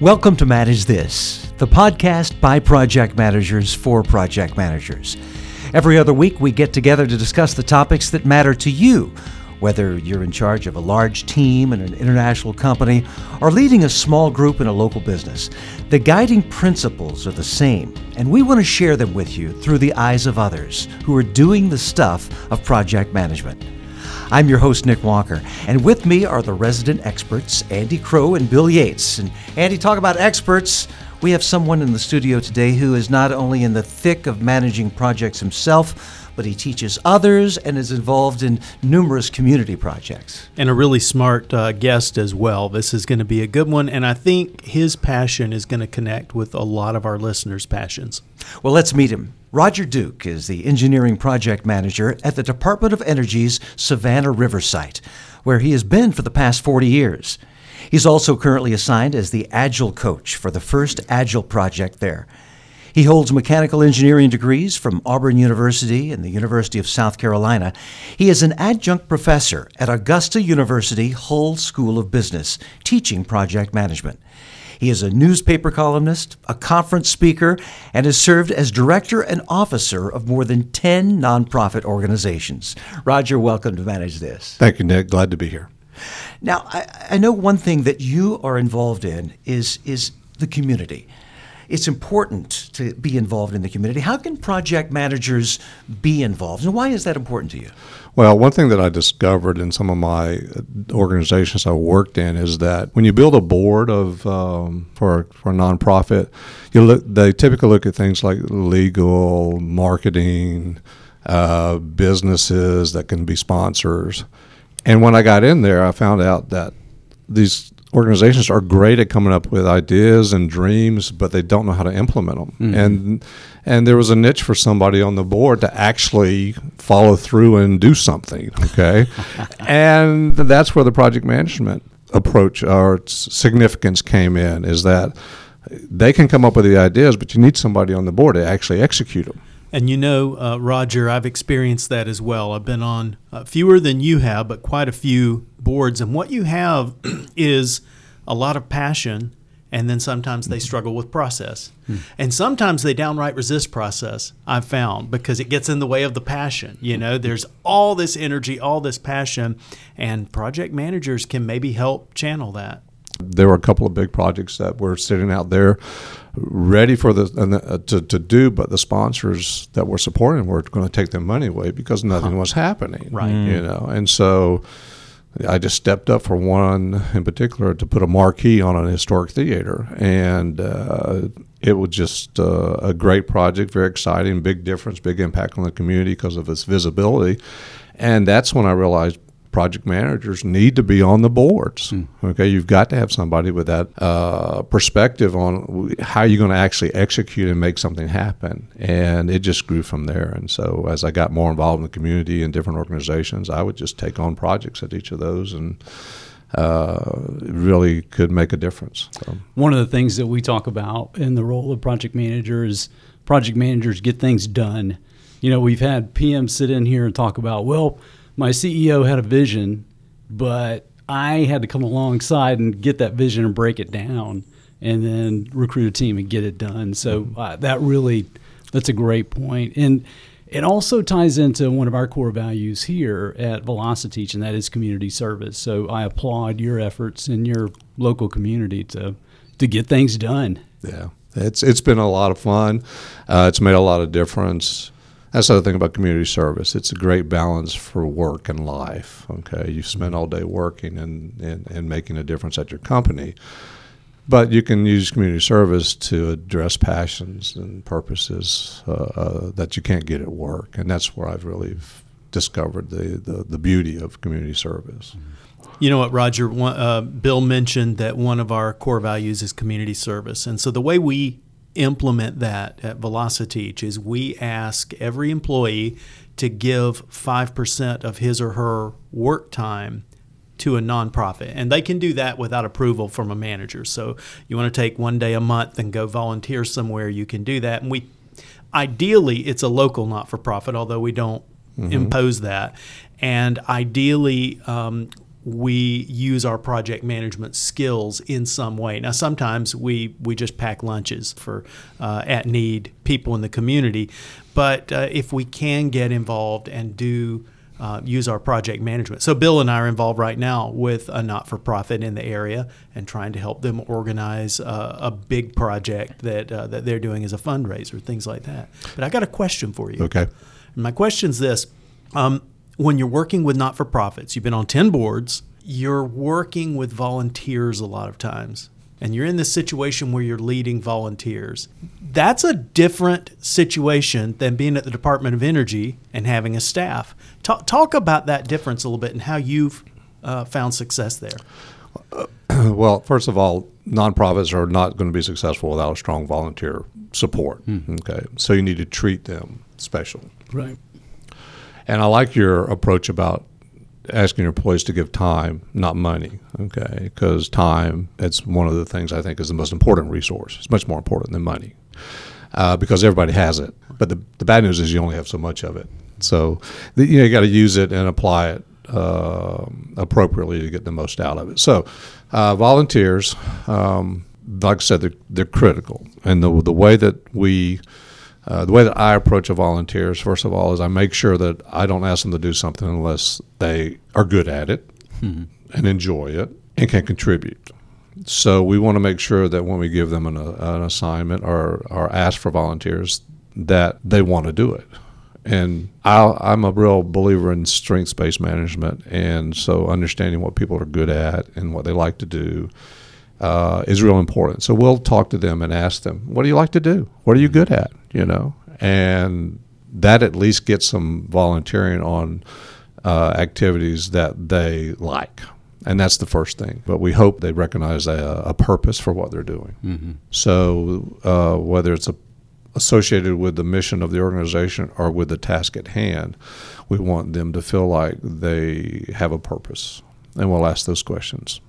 Welcome to Manage This, the podcast by project managers for project managers. Every other week, we get together to discuss the topics that matter to you, whether you're in charge of a large team in an international company or leading a small group in a local business. The guiding principles are the same, and we want to share them with you through the eyes of others who are doing the stuff of project management. I'm your host, Nick Walker, and with me are the resident experts, Andy Crowe and Bill Yates. And Andy, talk about experts. We have someone in the studio today who is not only in the thick of managing projects himself, but he teaches others and is involved in numerous community projects. And a really smart uh, guest as well. This is going to be a good one, and I think his passion is going to connect with a lot of our listeners' passions. Well, let's meet him. Roger Duke is the engineering project manager at the Department of Energy's Savannah River site, where he has been for the past 40 years. He's also currently assigned as the Agile coach for the first Agile project there. He holds mechanical engineering degrees from Auburn University and the University of South Carolina. He is an adjunct professor at Augusta University Hull School of Business, teaching project management. He is a newspaper columnist, a conference speaker, and has served as director and officer of more than 10 nonprofit organizations. Roger, welcome to Manage This. Thank you, Nick. Glad to be here. Now, I, I know one thing that you are involved in is, is the community it's important to be involved in the community. How can project managers be involved, and why is that important to you? Well, one thing that I discovered in some of my organizations I worked in is that when you build a board of um, for for a nonprofit, you look they typically look at things like legal, marketing, uh, businesses that can be sponsors. And when I got in there, I found out that these organizations are great at coming up with ideas and dreams, but they don't know how to implement them. Mm-hmm. And and there was a niche for somebody on the board to actually follow through and do something. Okay, and that's where the project management approach or significance came in. Is that they can come up with the ideas, but you need somebody on the board to actually execute them. And you know, uh, Roger, I've experienced that as well. I've been on uh, fewer than you have, but quite a few boards. And what you have is a lot of passion, and then sometimes they struggle with process. Hmm. And sometimes they downright resist process, I've found, because it gets in the way of the passion. You know, there's all this energy, all this passion, and project managers can maybe help channel that. There were a couple of big projects that were sitting out there ready for the uh, to, to do, but the sponsors that were supporting were going to take their money away because nothing huh. was happening. Right. You know, and so I just stepped up for one in particular to put a marquee on an historic theater, and uh, it was just uh, a great project, very exciting, big difference, big impact on the community because of its visibility. And that's when I realized project managers need to be on the boards. Mm. Okay, you've got to have somebody with that uh, perspective on how you're going to actually execute and make something happen. And it just grew from there. And so as I got more involved in the community and different organizations, I would just take on projects at each of those and. Uh, really could make a difference. So. One of the things that we talk about in the role of project managers, project managers get things done. You know, we've had PMs sit in here and talk about, well, my CEO had a vision, but I had to come alongside and get that vision and break it down, and then recruit a team and get it done. So mm-hmm. uh, that really, that's a great point, and it also ties into one of our core values here at Velociteach, and that is community service. So I applaud your efforts in your local community to to get things done. Yeah, it's it's been a lot of fun. Uh, it's made a lot of difference. That's the other thing about community service. It's a great balance for work and life. Okay, you spend all day working and, and, and making a difference at your company, but you can use community service to address passions and purposes uh, uh, that you can't get at work, and that's where I've really discovered the, the, the beauty of community service. You know what, Roger? Uh, Bill mentioned that one of our core values is community service, and so the way we implement that at Velociteach is we ask every employee to give 5% of his or her work time to a nonprofit. And they can do that without approval from a manager. So you want to take one day a month and go volunteer somewhere, you can do that. And we ideally it's a local not for profit, although we don't mm-hmm. impose that. And ideally, um, we use our project management skills in some way. Now, sometimes we, we just pack lunches for uh, at need people in the community, but uh, if we can get involved and do uh, use our project management. So, Bill and I are involved right now with a not for profit in the area and trying to help them organize uh, a big project that, uh, that they're doing as a fundraiser, things like that. But I got a question for you. Okay. My question is this um, When you're working with not for profits, you've been on 10 boards, you're working with volunteers a lot of times and you're in this situation where you're leading volunteers. That's a different situation than being at the Department of Energy and having a staff. Talk, talk about that difference a little bit and how you've uh, found success there. well, first of all, nonprofits are not going to be successful without a strong volunteer support. Mm-hmm. Okay, so you need to treat them special. Right. And I like your approach about asking your employees to give time, not money. Okay, because time it's one of the things I think is the most important resource. It's much more important than money uh, because everybody has it. But the the bad news is you only have so much of it. So the, you know you got to use it and apply it uh, appropriately to get the most out of it. So uh, volunteers, um, like I said, they're, they're critical, and the the way that we uh, the way that I approach a volunteer is, first of all, is I make sure that I don't ask them to do something unless they are good at it mm-hmm. and enjoy it and can contribute. So we want to make sure that when we give them an, an assignment or, or ask for volunteers, that they want to do it. And i am a real believer in strengths based management. And so understanding what people are good at and what they like to do uh, is real important. So we'll talk to them and ask them, what do you like to do? What are you good at? You know, and that at least gets some volunteering on uh, activities that they like. And that's the first thing. But we hope they recognize a, a purpose for what they're doing. Mm-hmm. So uh, whether it's a, associated with the mission of the organization or with the task at hand, we want them to feel like they have a purpose. And we'll ask those questions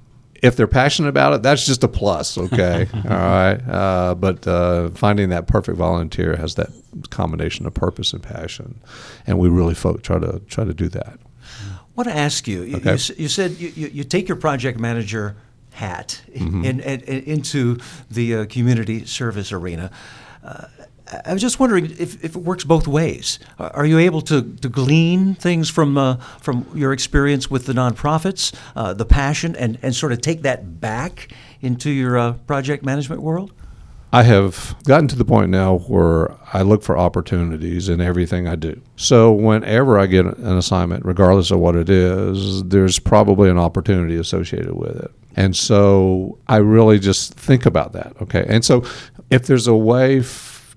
if they're passionate about it, that's just a plus. Okay, all right. Uh, but uh, finding that perfect volunteer has that combination of purpose and passion, and we really folk try to try to do that. I want to ask you. Okay. You, you, said you, you, take your project manager hat mm-hmm. in, in, in, into the uh, community service arena. Uh, I was just wondering if, if it works both ways. Are you able to, to glean things from uh, from your experience with the nonprofits, uh, the passion, and, and sort of take that back into your uh, project management world? I have gotten to the point now where I look for opportunities in everything I do. So whenever I get an assignment, regardless of what it is, there's probably an opportunity associated with it. And so I really just think about that. Okay. And so if there's a way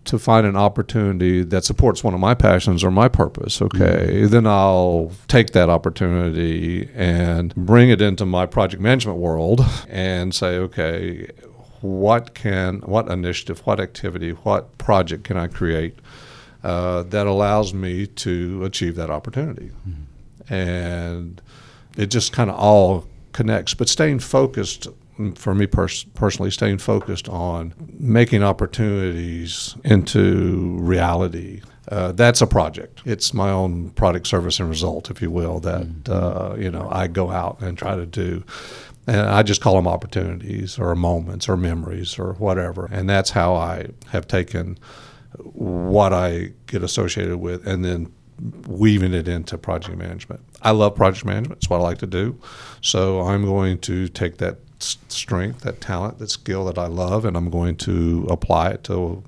to find an opportunity that supports one of my passions or my purpose, okay, mm-hmm. then I'll take that opportunity and bring it into my project management world and say, okay, what can, what initiative, what activity, what project can I create uh, that allows me to achieve that opportunity? Mm-hmm. And it just kind of all connects, but staying focused for me pers- personally, staying focused on making opportunities into reality. Uh, that's a project. It's my own product, service, and result, if you will, that mm-hmm. uh, you know I go out and try to do. And I just call them opportunities or moments or memories or whatever. And that's how I have taken what I get associated with and then weaving it into project management. I love project management. It's what I like to do. So I'm going to take that strength, that talent, that skill that I love, and I'm going to apply it to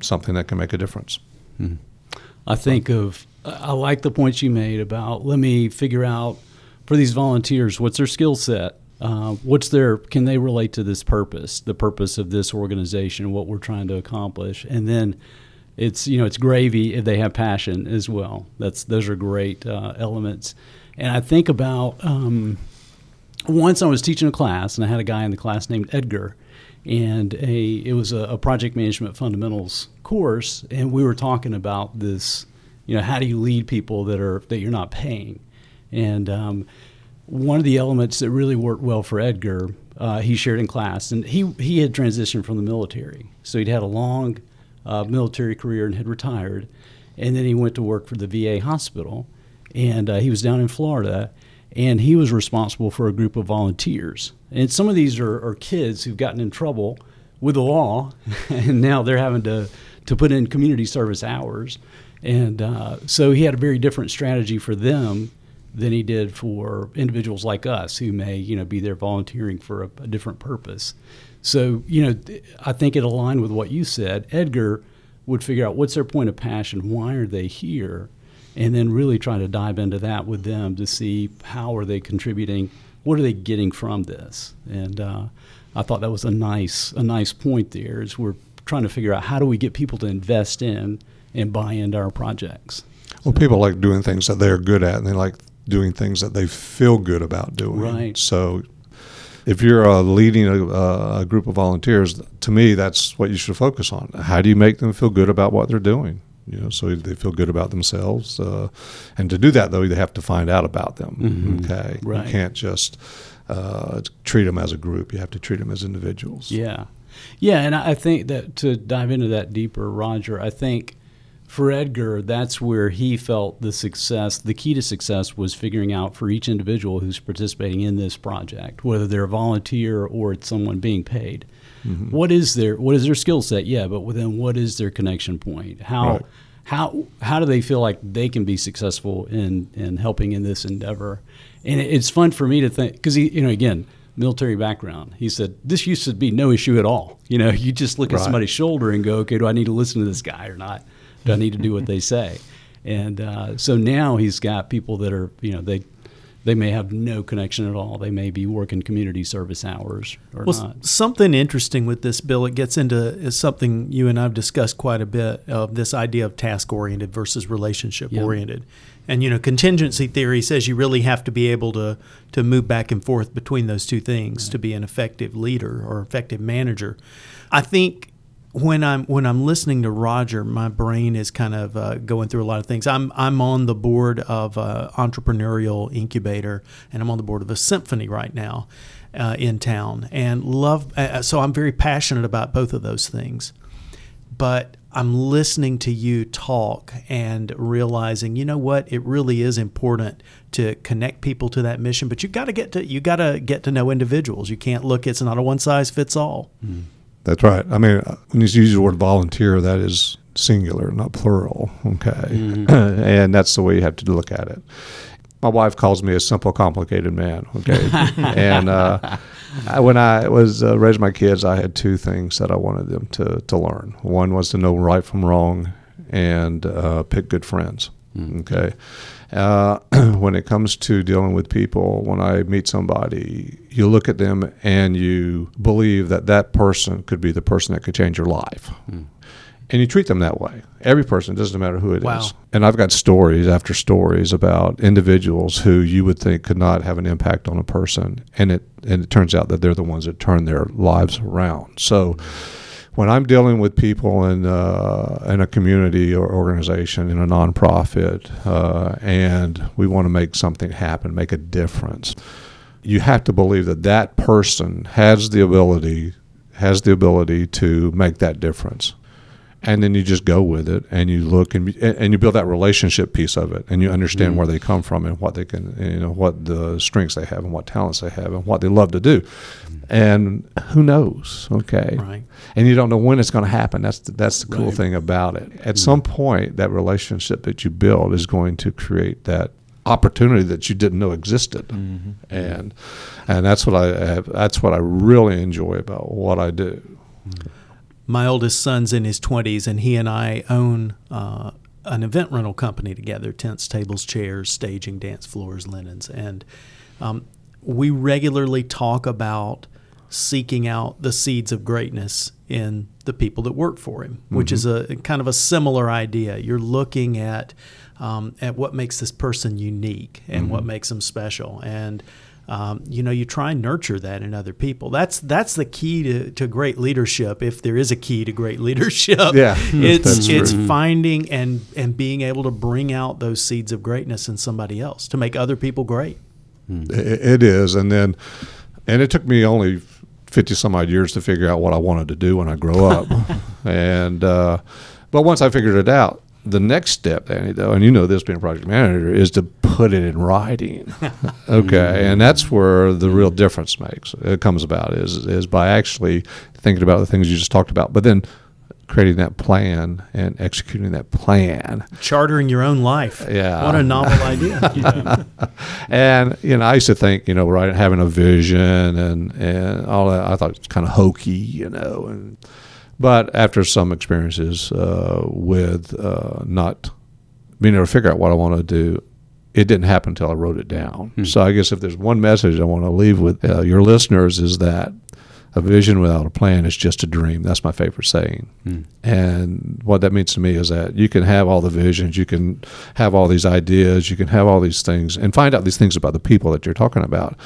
something that can make a difference. Mm-hmm. I think of, I like the points you made about let me figure out for these volunteers what's their skill set. Uh, what's their can they relate to this purpose the purpose of this organization what we're trying to accomplish and then it's you know it's gravy if they have passion as well. That's those are great uh, elements. And i think about um, once I was teaching a class, and I had a guy in the class named Edgar, and a it was a, a, project management fundamentals course, and we were talking about this, you know, how do you lead people that are that you're not paying, and um, one of the elements that really worked well for Edgar, uh, he shared in class, and he he had transitioned from the military, so he'd had a long uh, military career and had retired, and then he went to work for the VA hospital, and uh, he was down in Florida and he was responsible for a group of volunteers. And some of these are, are kids who've gotten in trouble with the law, and now they're having to to put in community service hours. And uh, so he had a very different strategy for them than he did for individuals like us who may, you know, be there volunteering for a, a different purpose. So, you know, I think it aligned with what you said. Edgar would figure out what's their point of passion, why are they here, and then really try to dive into that with them to see how are they contributing, what are they getting from this, and uh, I thought that was a nice a nice point there. Is we're trying to figure out how do we get people to invest in and buy into our projects. Well, people like doing things that they're good at, and they like doing things that they feel good about doing. Right. So, if you're uh, leading a, a group of volunteers, to me, that's what you should focus on. How do you make them feel good about what they're doing? You know, so they feel good about themselves. Uh, and to do that, though, they have to find out about them. Mhm. Okay, Right. you can't just uh, treat them as a group. You have to treat them as individuals. Yeah. Yeah, and I think that to dive into that deeper, Roger, I think for Edgar, that's where he felt the success, the key to success was figuring out for each individual who's participating in this project, whether they're a volunteer or it's someone being paid. Mm-hmm. What is their what is their skill set? Yeah, but then what is their connection point? How Right. how how do they feel like they can be successful in in helping in this endeavor? And it's fun for me to think because he, you know, again, military background. He said this used to be no issue at all. You know, you just look at somebody's shoulder and go, okay, do I need to listen to this guy or not? I need to do what they say? And uh, so now he's got people that are, you know, they they may have no connection at all. They may be working community service hours or Well, not. something interesting with this Bill, it gets into is something you and I've discussed quite a bit of this idea of task oriented versus relationship oriented. And you know, contingency theory says you really have to be able to to move back and forth between those two things to be an effective leader or effective manager. I think when I'm when I'm listening to Roger, my brain is kind of uh, going through a lot of things. I'm I'm on the board of a entrepreneurial incubator, and I'm on the board of a symphony right now uh, in town, and love. Uh, so I'm very passionate about both of those things. But I'm listening to you talk and realizing, you know what, it really is important to connect people to that mission. But you got to get to you got to get to know individuals. You can't look. It's not a one size fits all. That's right. I mean, when you use the word volunteer, that is singular, not plural. Okay, and that's the way you have to look at it. My wife calls me a simple, complicated man. Okay, and uh, I, when I was uh, raising my kids, I had two things that I wanted them to to learn. One was to know right from wrong, and uh, pick good friends. Okay. Uh, when it comes to dealing with people, when I meet somebody, you look at them and you believe that that person could be the person that could change your life. And you treat them that way. Every person, doesn't matter who it is. Wow. And I've got stories after stories about individuals who you would think could not have an impact on a person, and it and it turns out that they're the ones that turn their lives around. So when I'm dealing with people in uh, in a community or organization in a nonprofit, uh, and we want to make something happen, make a difference, you have to believe that that person has the ability has the ability to make that difference. And then you just go with it, and you look and and you build that relationship piece of it, and you understand mm. where they come from and what they can, you know, what the strengths they have and what talents they have and what they love to do. Mm. And who knows? Okay, Right. and you don't know when it's going to happen. That's the, that's the cool Right. thing about it. At mm. some point, that relationship that you build is going to create that opportunity that you didn't know existed, mm-hmm. and and that's what I have, that's what I really enjoy about what I do. My oldest son's in his 20s and he and I own uh, an event rental company together tents, tables, chairs, staging, dance floors, linens. And um, we regularly talk about seeking out the seeds of greatness in the people that work for him, which is a kind of a similar idea. You're looking at um, at what makes this person unique and what makes them special, and um, you know you try and nurture that in other people. That's that's the key to, to great leadership. If there is a key to great leadership, Yeah, it's it's true. finding and and being able to bring out those seeds of greatness in somebody else to make other people great. I- It is, and then, and it took me only fifty some odd years to figure out what I wanted to do when I grow up, and uh, but once I figured it out, the next step, Danny, though, and you know this being a project manager, is to put it in writing. okay, and that's where the real difference makes it comes about is is by actually thinking about the things you just talked about, but then creating that plan and executing that plan. Chartering your own life. Yeah. What a novel idea. And you know, I used to think, you know, right, having a vision and and all that. I thought it's kind of hokey, you know, and but after some experiences uh, with uh, not being able to figure out what I want to do, it didn't happen until I wrote it down. So I guess if there's one message I want to leave with uh, your listeners is that a vision without a plan is just a dream. That's my favorite saying. And what that means to me is that you can have all the visions, you can have all these ideas, you can have all these things, and find out these things about the people that you're talking about.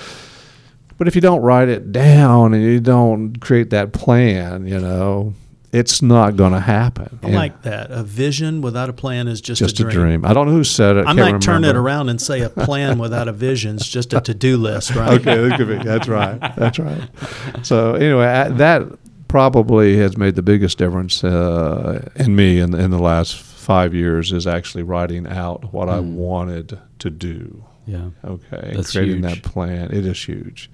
But if you don't write it down and you don't create that plan, you know, it's not going to happen. I like that. A vision without a plan is just, just a dream. I don't know who said it. I can't might turn it around and say a plan without a vision is just a to-do list, right? okay, that could be. That's right. That's right. So anyway, I- that probably has made the biggest difference uh, in me in, in the last five years is actually writing out what I wanted to do. Yeah. Okay, That's creating huge. that plan. It is huge.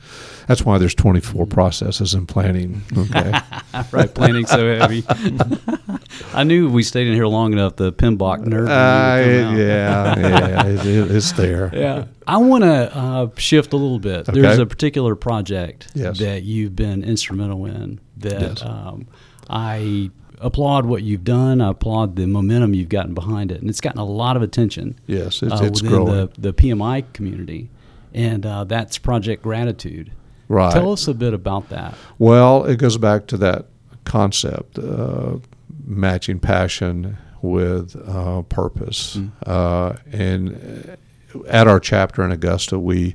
That's why there's 24 processes in planning. Okay, right, planning so heavy. I knew if we stayed in here long enough, the PMBOK nerd. uh, would come out. yeah, yeah, it, it, it's there. Yeah. I want to uh, shift a little bit. There's a particular project Yes. that you've been instrumental in that Yes. um, I applaud what you've done. I applaud the momentum you've gotten behind it. And it's gotten a lot of attention Yes, it's, uh, it's within growing. the, the PMI community. And uh, that's Project Gratitude. Right. Tell us a bit about that. Well, it goes back to that concept, uh, matching passion with uh, purpose. Uh, and uh, at our chapter in Augusta, we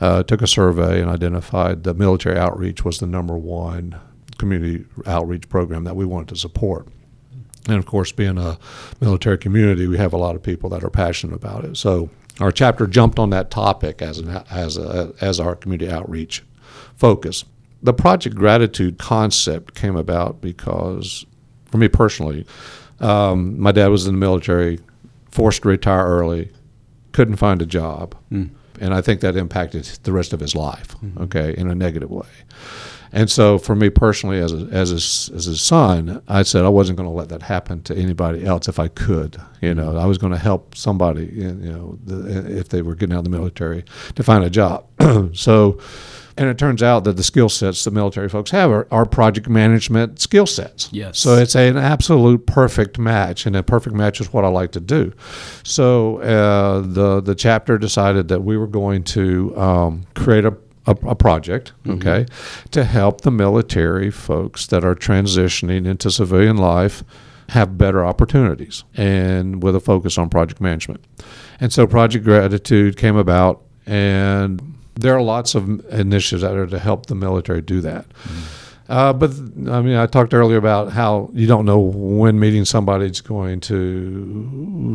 uh, took a survey and identified that military outreach was the number one community outreach program that we wanted to support. And of course, being a military community, we have a lot of people that are passionate about it. So our chapter jumped on that topic as an, as a, as our community outreach focus. The Project Gratitude concept came about because, for me personally, um, my dad was in the military, forced to retire early, couldn't find a job, and I think that impacted the rest of his life. Okay, in a negative way. And so, for me personally, as a, as his, as his son, I said I wasn't going to let that happen to anybody else if I could. You know, I was going to help somebody. You know, the, if they were getting out of the military to find a job. so, and it turns out that the skill sets the military folks have are, are project management skill sets. Yes. So it's an absolute perfect match, and a perfect match is what I like to do. So uh, the the chapter decided that we were going to um, create a a, a project, okay, to help the military folks that are transitioning into civilian life have better opportunities, and with a focus on project management. And so, Project Gratitude came about, and there are lots of initiatives that are to help the military do that. Uh, but I mean, I talked earlier about how you don't know when meeting somebody is going to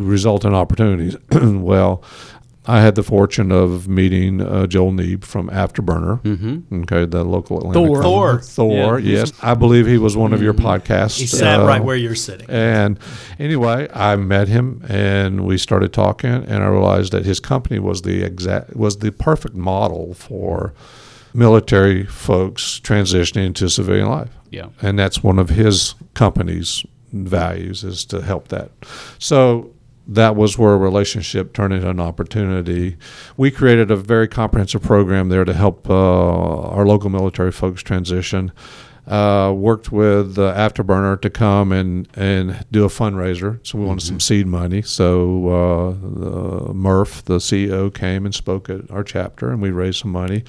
result in opportunities. well, I had the fortune of meeting uh, Joel Neeb from Afterburner, mm-hmm. okay, the local Atlanta Thor. company. Thor. Thor, yes, I believe he was one of your podcasts. He sat uh, right where you're sitting. and anyway, I met him and we started talking, and I realized that his company was the exact was the perfect model for military folks transitioning into civilian life. Yeah. and that's one of his company's values is to help that. So that was where a relationship turned into an opportunity. We created a very comprehensive program there to help uh, our local military folks transition. Uh, worked with uh, Afterburner to come and, and do a fundraiser. So we wanted some seed money. So uh, Murph, the CEO, came and spoke at our chapter, and we raised some money.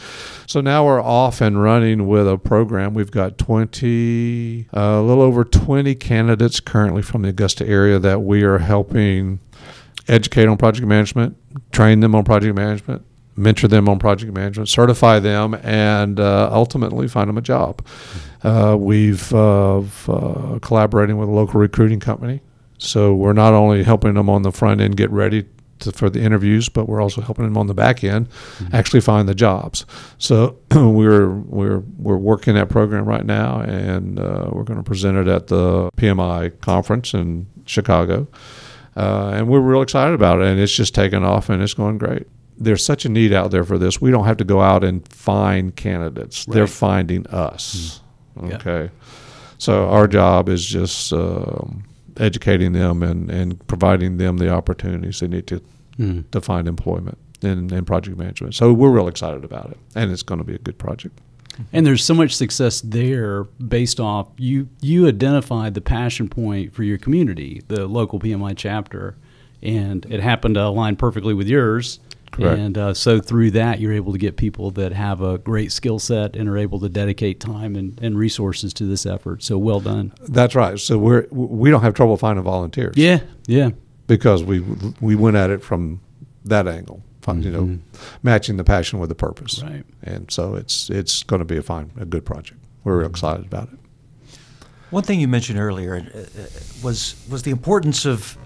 So now we're off and running with a program. We've got 20, uh, a little over 20 candidates currently from the Augusta area that we are helping educate on project management, train them on project management, mentor them on project management, certify them, and uh, ultimately find them a job. Uh, we've uh, uh, collaborating with a local recruiting company, so we're not only helping them on the front end get ready to, for the interviews, but we're also helping them on the back end actually find the jobs. So we're we're we're working that program right now, and uh, we're going to present it at the PMI conference in Chicago. Uh, and we're real excited about it. And it's just taken off, and it's going great. There's such a need out there for this. We don't have to go out and find candidates; they're finding us. Yeah. Okay, so our job is just um, educating them and, and providing them the opportunities they need to Mm. to find employment in, in project management. So we're real excited about it, and it's going to be a good project. And there's so much success there based off you you identified the passion point for your community, the local PMI chapter, and it happened to align perfectly with yours. Correct. And uh, so through that, you're able to get people that have a great skill set and are able to dedicate time and, and resources to this effort. So well done. That's right. So we're we don't have trouble finding volunteers. Yeah, yeah. because we we went at it from that angle, you know, matching the passion with the purpose. Right. And so it's it's going to be a fine, a good project. We're real excited about it. One thing you mentioned earlier uh, uh, was was the importance of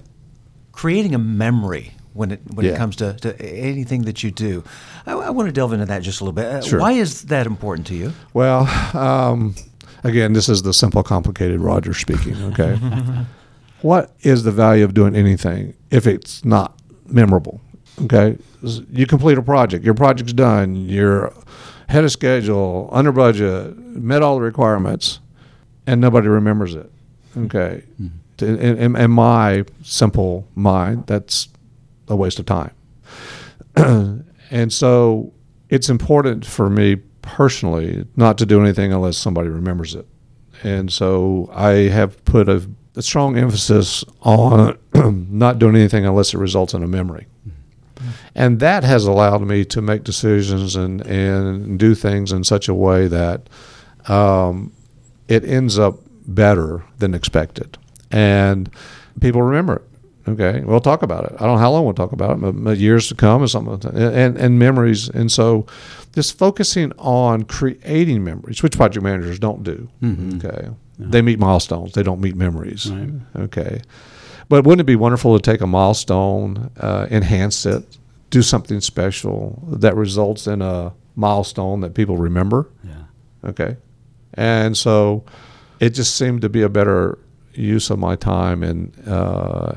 creating a memory when it when it comes to, to anything that you do. I, I want to delve into that just a little bit. Uh, Sure. Why is that important to you? Well, um, again, this is the simple, complicated Roger speaking. Okay, what is the value of doing anything if it's not memorable? Okay, you complete a project, your project's done, you're ahead of schedule, under budget, met all the requirements, and nobody remembers it. Okay, in, in, in my simple mind, that's a waste of time. and so it's important for me personally not to do anything unless somebody remembers it. And so I have put a, a strong emphasis on not doing anything unless it results in a memory. And that has allowed me to make decisions and, and do things in such a way that um, it ends up better than expected. And people remember it. Okay, we'll talk about it. I don't know how long we'll talk about it, but, years to come or something, and and memories. And so, just focusing on creating memories, which project managers don't do. Okay, they meet milestones; they don't meet memories. Right. Okay, but wouldn't it be wonderful to take a milestone, uh, enhance it, do something special that results in a milestone that people remember? Yeah. Okay. And so it just seemed to be a better use of my time and uh,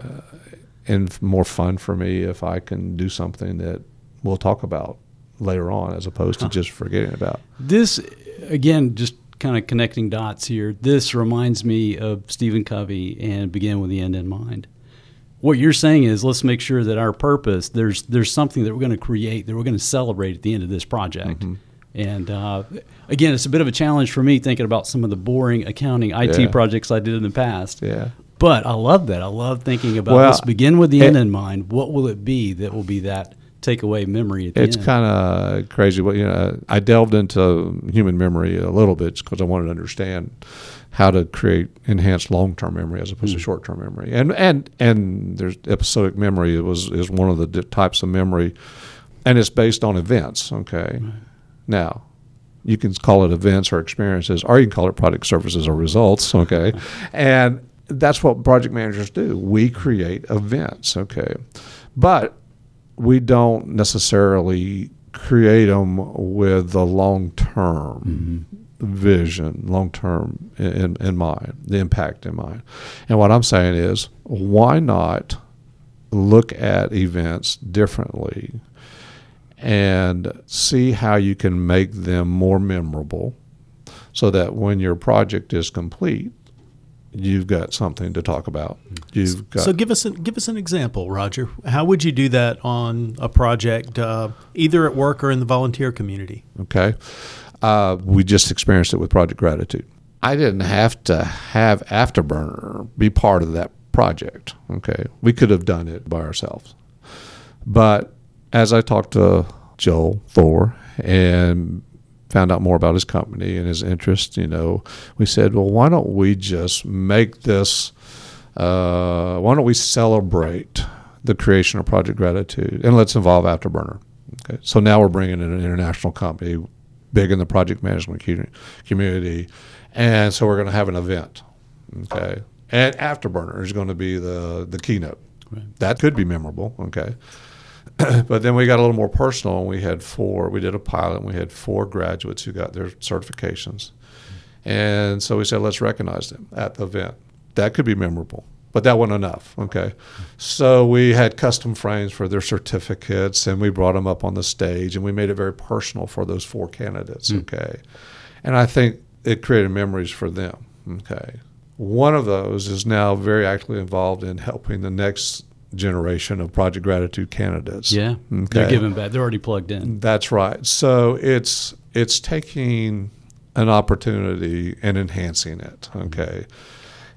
and more fun for me if I can do something that we'll talk about later on as opposed to just forgetting about. This, again, just kind of connecting dots here. This reminds me of Stephen Covey and Begin with the End in Mind. What you're saying is, let's make sure that our purpose there's there's something that we're going to create that we're going to celebrate at the end of this project. Mm-hmm. And uh, again, it's a bit of a challenge for me thinking about some of the boring accounting IT Yeah. projects I did in the past. Yeah. But I love that. I love thinking about Well, let's begin with the it- end in mind. What will it be that will be that takeaway memory at the It's kind of crazy. But you know, I delved into human memory a little bit because I wanted to understand how to create enhanced long-term memory as opposed to hmm. short-term memory. And and and there's episodic memory it was is one of the di- types of memory, and it's based on events. Okay, now. You can call it events or experiences, or you can call it product services or results. Okay, and that's what project managers do. We create events. Okay, but we don't necessarily create them with the long term mm-hmm. vision, long term in, in mind, the impact in mind. And what I'm saying is, why not look at events differently and see how you can make them more memorable so that when your project is complete, you've got something to talk about. You've got So give us a, give us an example, Roger. How would you do that on a project, uh, either at work or in the volunteer community? Okay. Uh, we just experienced it with Project Gratitude. I didn't have to have Afterburner be part of that project. Okay. We could have done it by ourselves. But as I talked to Joel Thor and found out more about his company and his interest, you know, we said, well, why don't we just make this, uh, why don't we celebrate the creation of Project Gratitude and let's involve Afterburner. Okay. So now we're bringing in an international company, big in the project management community. And so we're going to have an event. Okay. And Afterburner is going to be the, the keynote. That could be memorable. Okay. but then we got a little more personal and we had four we did a pilot and we had four graduates who got their certifications and so we said let's recognize them at the event that could be memorable but that wasn't enough. Okay, so we had custom frames for their certificates, and we brought them up on the stage, and we made it very personal for those four candidates. Hmm. Okay, and I think it created memories for them. Okay, one of those is now very actively involved in helping the next generation of Project Gratitude candidates. Yeah, they're giving back. They're already plugged in. That's right. So it's it's taking an opportunity and enhancing it. Mm-hmm. Okay.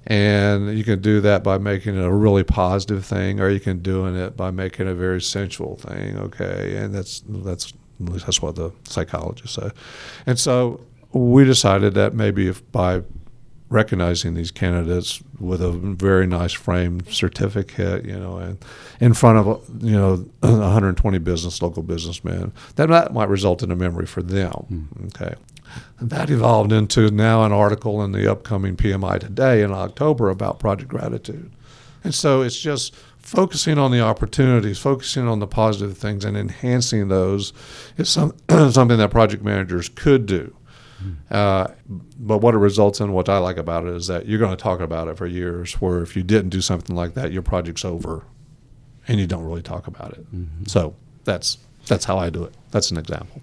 And you can do that by making it a really positive thing, or you can doing it by making it a very sensual thing. Okay, and that's that's that's what the psychologists say. And so we decided that maybe if by recognizing these candidates with a very nice framed certificate, you know, and in front of you know 120 business local businessmen, that that might result in a memory for them. Mm. Okay, and that evolved into now an article in the upcoming PMI Today in October about Project Gratitude, and so it's just focusing on the opportunities, focusing on the positive things, and enhancing those is some, something that project managers could do uh, but what it results in, what I like about it, is that you're going to talk about it for years. Where if you didn't do something like that, your project's over, and you don't really talk about it. Mm-hmm. So that's that's how I do it. That's an example.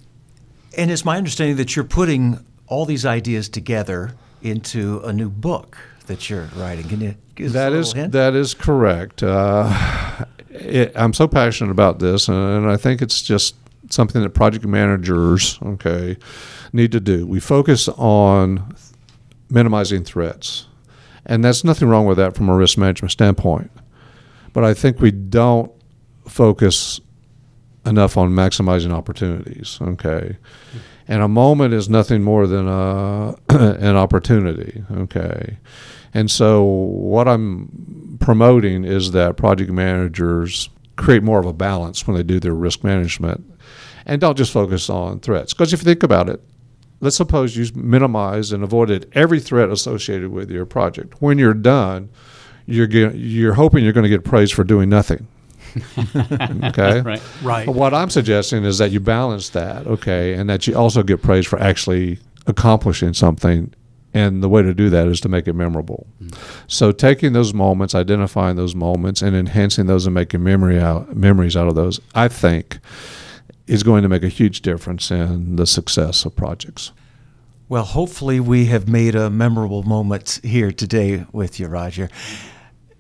And it's my understanding that you're putting all these ideas together into a new book that you're writing. Can you give that is that is correct. Uh, it, I'm so passionate about this, and I think it's just something that project managers, okay, need to do. We focus on minimizing threats, and that's nothing wrong with that from a risk management standpoint. But I think we don't focus enough on maximizing opportunities. Okay, and a moment is nothing more than uh, a, an opportunity. Okay, and so what I'm promoting is that project managers create more of a balance when they do their risk management and don't just focus on threats. Because if you think about it, let's suppose you minimized and avoided every threat associated with your project. When you're done, you're get, you're hoping you're going to get praised for doing nothing. okay. Right. Right. But what I'm suggesting is that you balance that, okay, and that you also get praised for actually accomplishing something. And the way to do that is to make it memorable. Mm. So taking those moments, identifying those moments, and enhancing those and making memory out memories out of those, I think, is going to make a huge difference in the success of projects. Well, hopefully, we have made a memorable moment here today with you, Roger.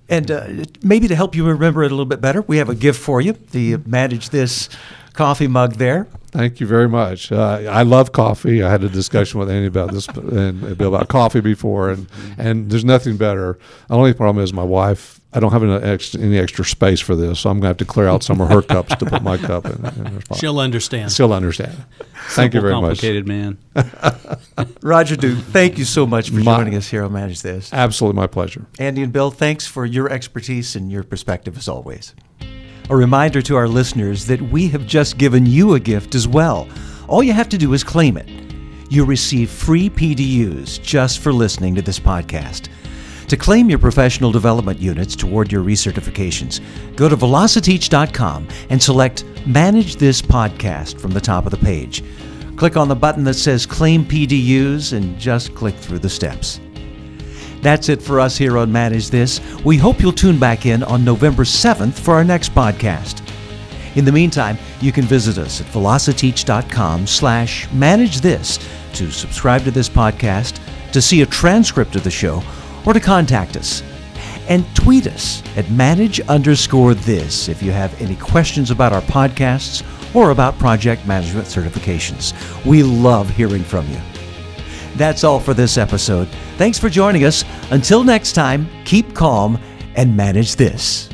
And uh, maybe to help you remember it a little bit better, we have a gift for you. The Manage This coffee mug there. Thank you very much. Uh, I love coffee. I had a discussion with Andy about this and about coffee before, and, and there's nothing better. The only problem is my wife I don't have any extra, any extra, space for this, so I'm going to have to clear out some of her cups to put my cup in. in She'll understand. She'll understand. Thank Simple, you very complicated much. Complicated man. Roger Duke, thank you so much for my, joining us here on Manage This. Absolutely my pleasure. Andy and Bill, thanks for your expertise and your perspective as always. A reminder to our listeners that we have just given you a gift as well. All you have to do is claim it. You receive free PDUs just for listening to this podcast. To claim your professional development units toward your recertifications, go to velociteach.com and select Manage This Podcast from the top of the page. Click on the button that says Claim PDUs and just click through the steps. That's it for us here on Manage This. We hope you'll tune back in on November 7th for our next podcast. In the meantime, you can visit us at velociteach.com slash manage this to subscribe to this podcast, to see a transcript of the show, or to contact us. And tweet us at manage underscore this if you have any questions about our podcasts or about project management certifications. We love hearing from you. That's all for this episode. Thanks for joining us. Until next time, keep calm and manage this.